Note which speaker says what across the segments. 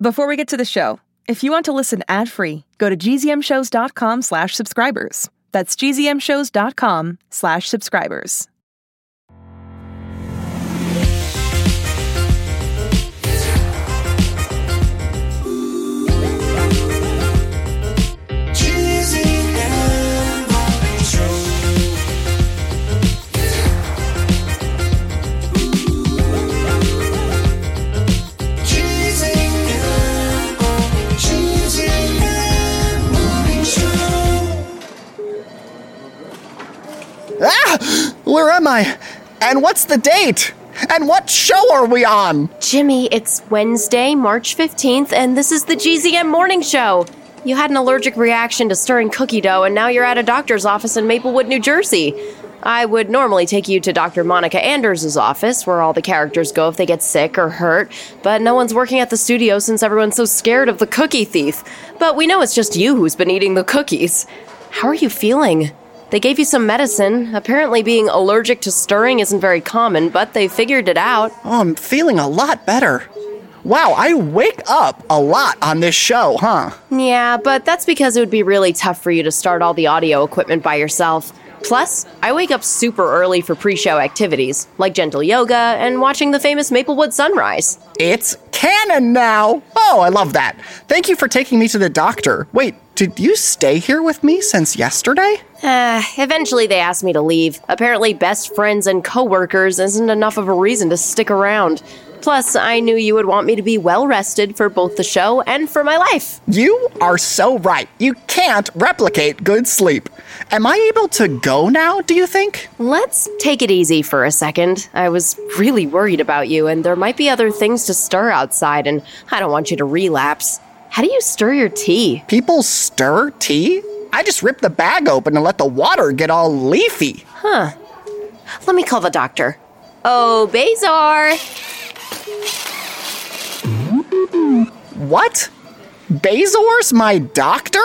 Speaker 1: Before we get to the show, if you want to listen ad-free, go to gzmshows.com slash subscribers. That's gzmshows.com slash subscribers.
Speaker 2: I? And what's the date? And what show are we on?
Speaker 3: Jimmy, it's Wednesday, March 15th, and this is the GZM Morning Show. You had an allergic reaction to stirring cookie dough, and now you're at a doctor's office in Maplewood, New Jersey. I would normally take you to Dr. Monica Anders' office, where all the characters go if they get sick or hurt, but no one's working at the studio since everyone's so scared of the cookie thief. But we know it's just you who's been eating the cookies. How are you feeling? They gave you some medicine. Apparently, being allergic to stirring isn't very common, but they figured it out.
Speaker 2: Oh, I'm feeling a lot better. Wow, I wake up a lot on this show, huh?
Speaker 3: Yeah, but that's because it would be really tough for you to start all the audio equipment by yourself. Plus, I wake up super early for pre show activities, like gentle yoga and watching the famous Maplewood sunrise.
Speaker 2: It's canon now. Oh, I love that. Thank you for taking me to the doctor. Wait, did you stay here with me since yesterday?
Speaker 3: Uh, eventually they asked me to leave. Apparently, best friends and coworkers isn't enough of a reason to stick around. Plus, I knew you would want me to be well rested for both the show and for my life.
Speaker 2: You are so right. You can't replicate good sleep. Am I able to go now, do you think?
Speaker 3: Let's take it easy for a second. I was really worried about you, and there might be other things to stir outside, and I don't want you to relapse. How do you stir your tea?
Speaker 2: People stir tea? I just rip the bag open and let the water get all leafy.
Speaker 3: Huh. Let me call the doctor. Oh, BASOR!
Speaker 2: What? BASOR's my doctor?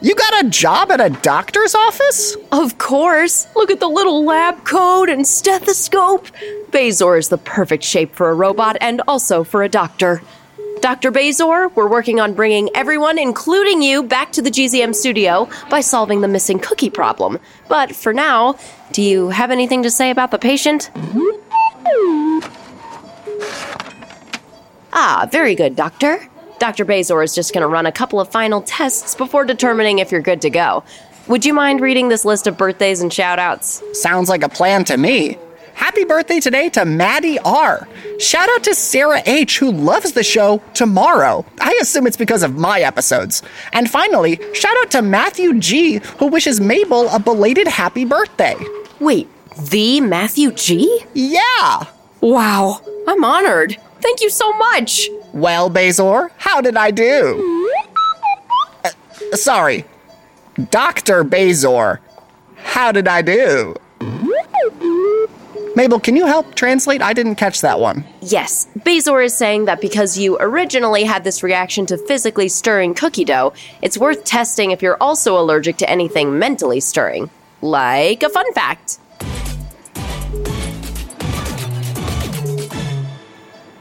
Speaker 2: You got a job at a doctor's office?
Speaker 3: Of course. Look at the little lab coat and stethoscope. BASOR is the perfect shape for a robot and also for a doctor. Dr. BASOR, we're working on bringing everyone, including you, back to the GZM studio by solving the missing cookie problem. But for now, do you have anything to say about the patient? Ah, very good, Doctor. Dr. BASOR is just going to run a couple of final tests before determining if you're good to go. Would you mind reading this list of birthdays and shoutouts?
Speaker 2: Sounds like a plan to me. Happy birthday today to Maddie R. Shout out to Sarah H, who loves the show tomorrow. I assume it's because of my episodes. And finally, shout out to Matthew G, who wishes Mabel a belated happy birthday.
Speaker 3: Wait, the Matthew G?
Speaker 2: Yeah!
Speaker 3: Wow, I'm honored. Thank you so much.
Speaker 2: Well, BASOR, how did I do? Uh, sorry, Dr. BASOR, how did I do? Mabel, can you help translate? I didn't catch that one.
Speaker 3: Yes, BASOR is saying that because you originally had this reaction to physically stirring cookie dough, it's worth testing if you're also allergic to anything mentally stirring. Like a fun fact.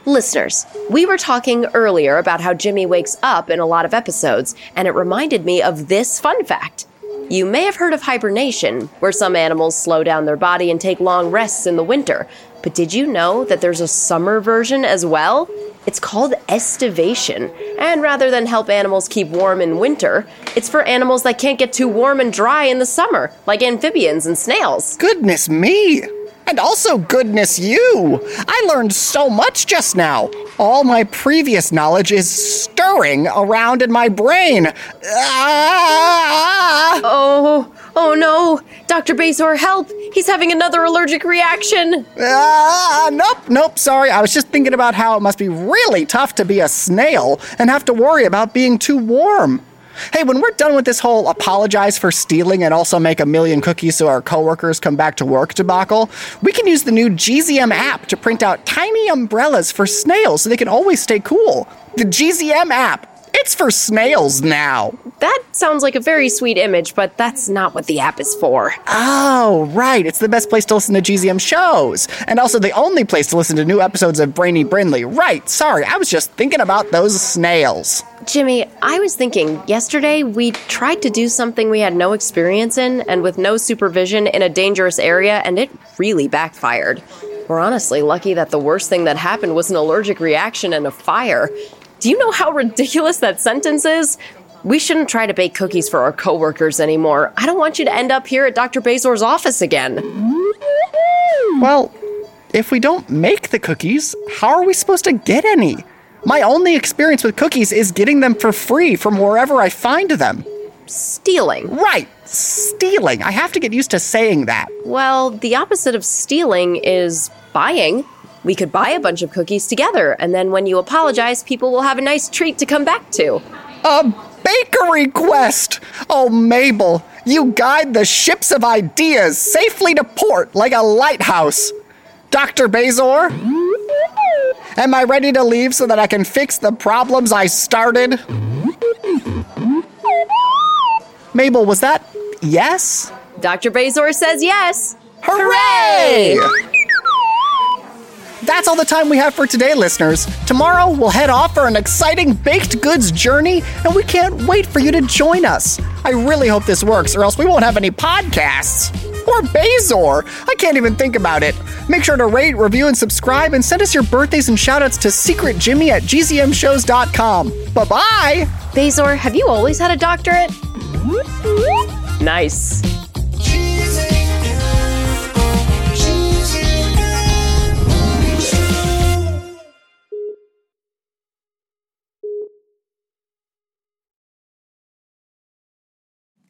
Speaker 3: Listeners, we were talking earlier about how Jimmy wakes up in a lot of episodes, and it reminded me of this fun fact. You may have heard of hibernation, where some animals slow down their body and take long rests in the winter. But did you know that there's a summer version as well? It's called estivation. And rather than help animals keep warm in winter, it's for animals that can't get too warm and dry in the summer, like amphibians and snails.
Speaker 2: Goodness me! And also, goodness you! I learned so much just now. All my previous knowledge is stirring around in my brain. Ah!
Speaker 3: Oh, oh no! Dr. BASOR, help! He's having another allergic reaction!
Speaker 2: Ah, nope, nope, sorry. I was just thinking about how it must be really tough to be a snail and have to worry about being too warm. Hey, when we're done with this whole apologize for stealing and also make a million cookies so our coworkers come back to work debacle, we can use the new GZM app to print out tiny umbrellas for snails so they can always stay cool. The GZM app, it's for snails now.
Speaker 3: That sounds like a very sweet image, but that's not what the app is for.
Speaker 2: Oh, right. It's the best place to listen to GZM shows. And also the only place to listen to new episodes of Brainy Brindley. Right. Sorry, I was just thinking about those snails.
Speaker 3: Jimmy, I was thinking yesterday we tried to do something we had no experience in and with no supervision in a dangerous area, and it really backfired. We're honestly lucky that the worst thing that happened was an allergic reaction and a fire. Do you know how ridiculous that sentence is? We shouldn't try to bake cookies for our coworkers anymore. I don't want you to end up here at Dr. BASOR's office again.
Speaker 2: Well, if we don't make the cookies, how are we supposed to get any? My only experience with cookies is getting them for free from wherever I find them.
Speaker 3: Stealing.
Speaker 2: Right, stealing. I have to get used to saying that.
Speaker 3: Well, the opposite of stealing is buying. We could buy a bunch of cookies together, and then when you apologize, people will have a nice treat to come back to.
Speaker 2: A bakery quest! Oh, Mabel, you guide the ships of ideas safely to port like a lighthouse. Dr. BASOR? Am I ready to leave so that I can fix the problems I started? Mabel, was that yes?
Speaker 3: Dr. BASOR says yes.
Speaker 2: Hooray! That's all the time we have for today, listeners. Tomorrow, we'll head off for an exciting baked goods journey, and we can't wait for you to join us. I really hope this works, or else we won't have any podcasts. Or BASOR. I can't even think about it. Make sure to rate, review, and subscribe, and send us your birthdays and shoutouts to secretjimmy at gzmshows.com. Bye bye!
Speaker 3: BASOR, have you always had a doctorate? Nice.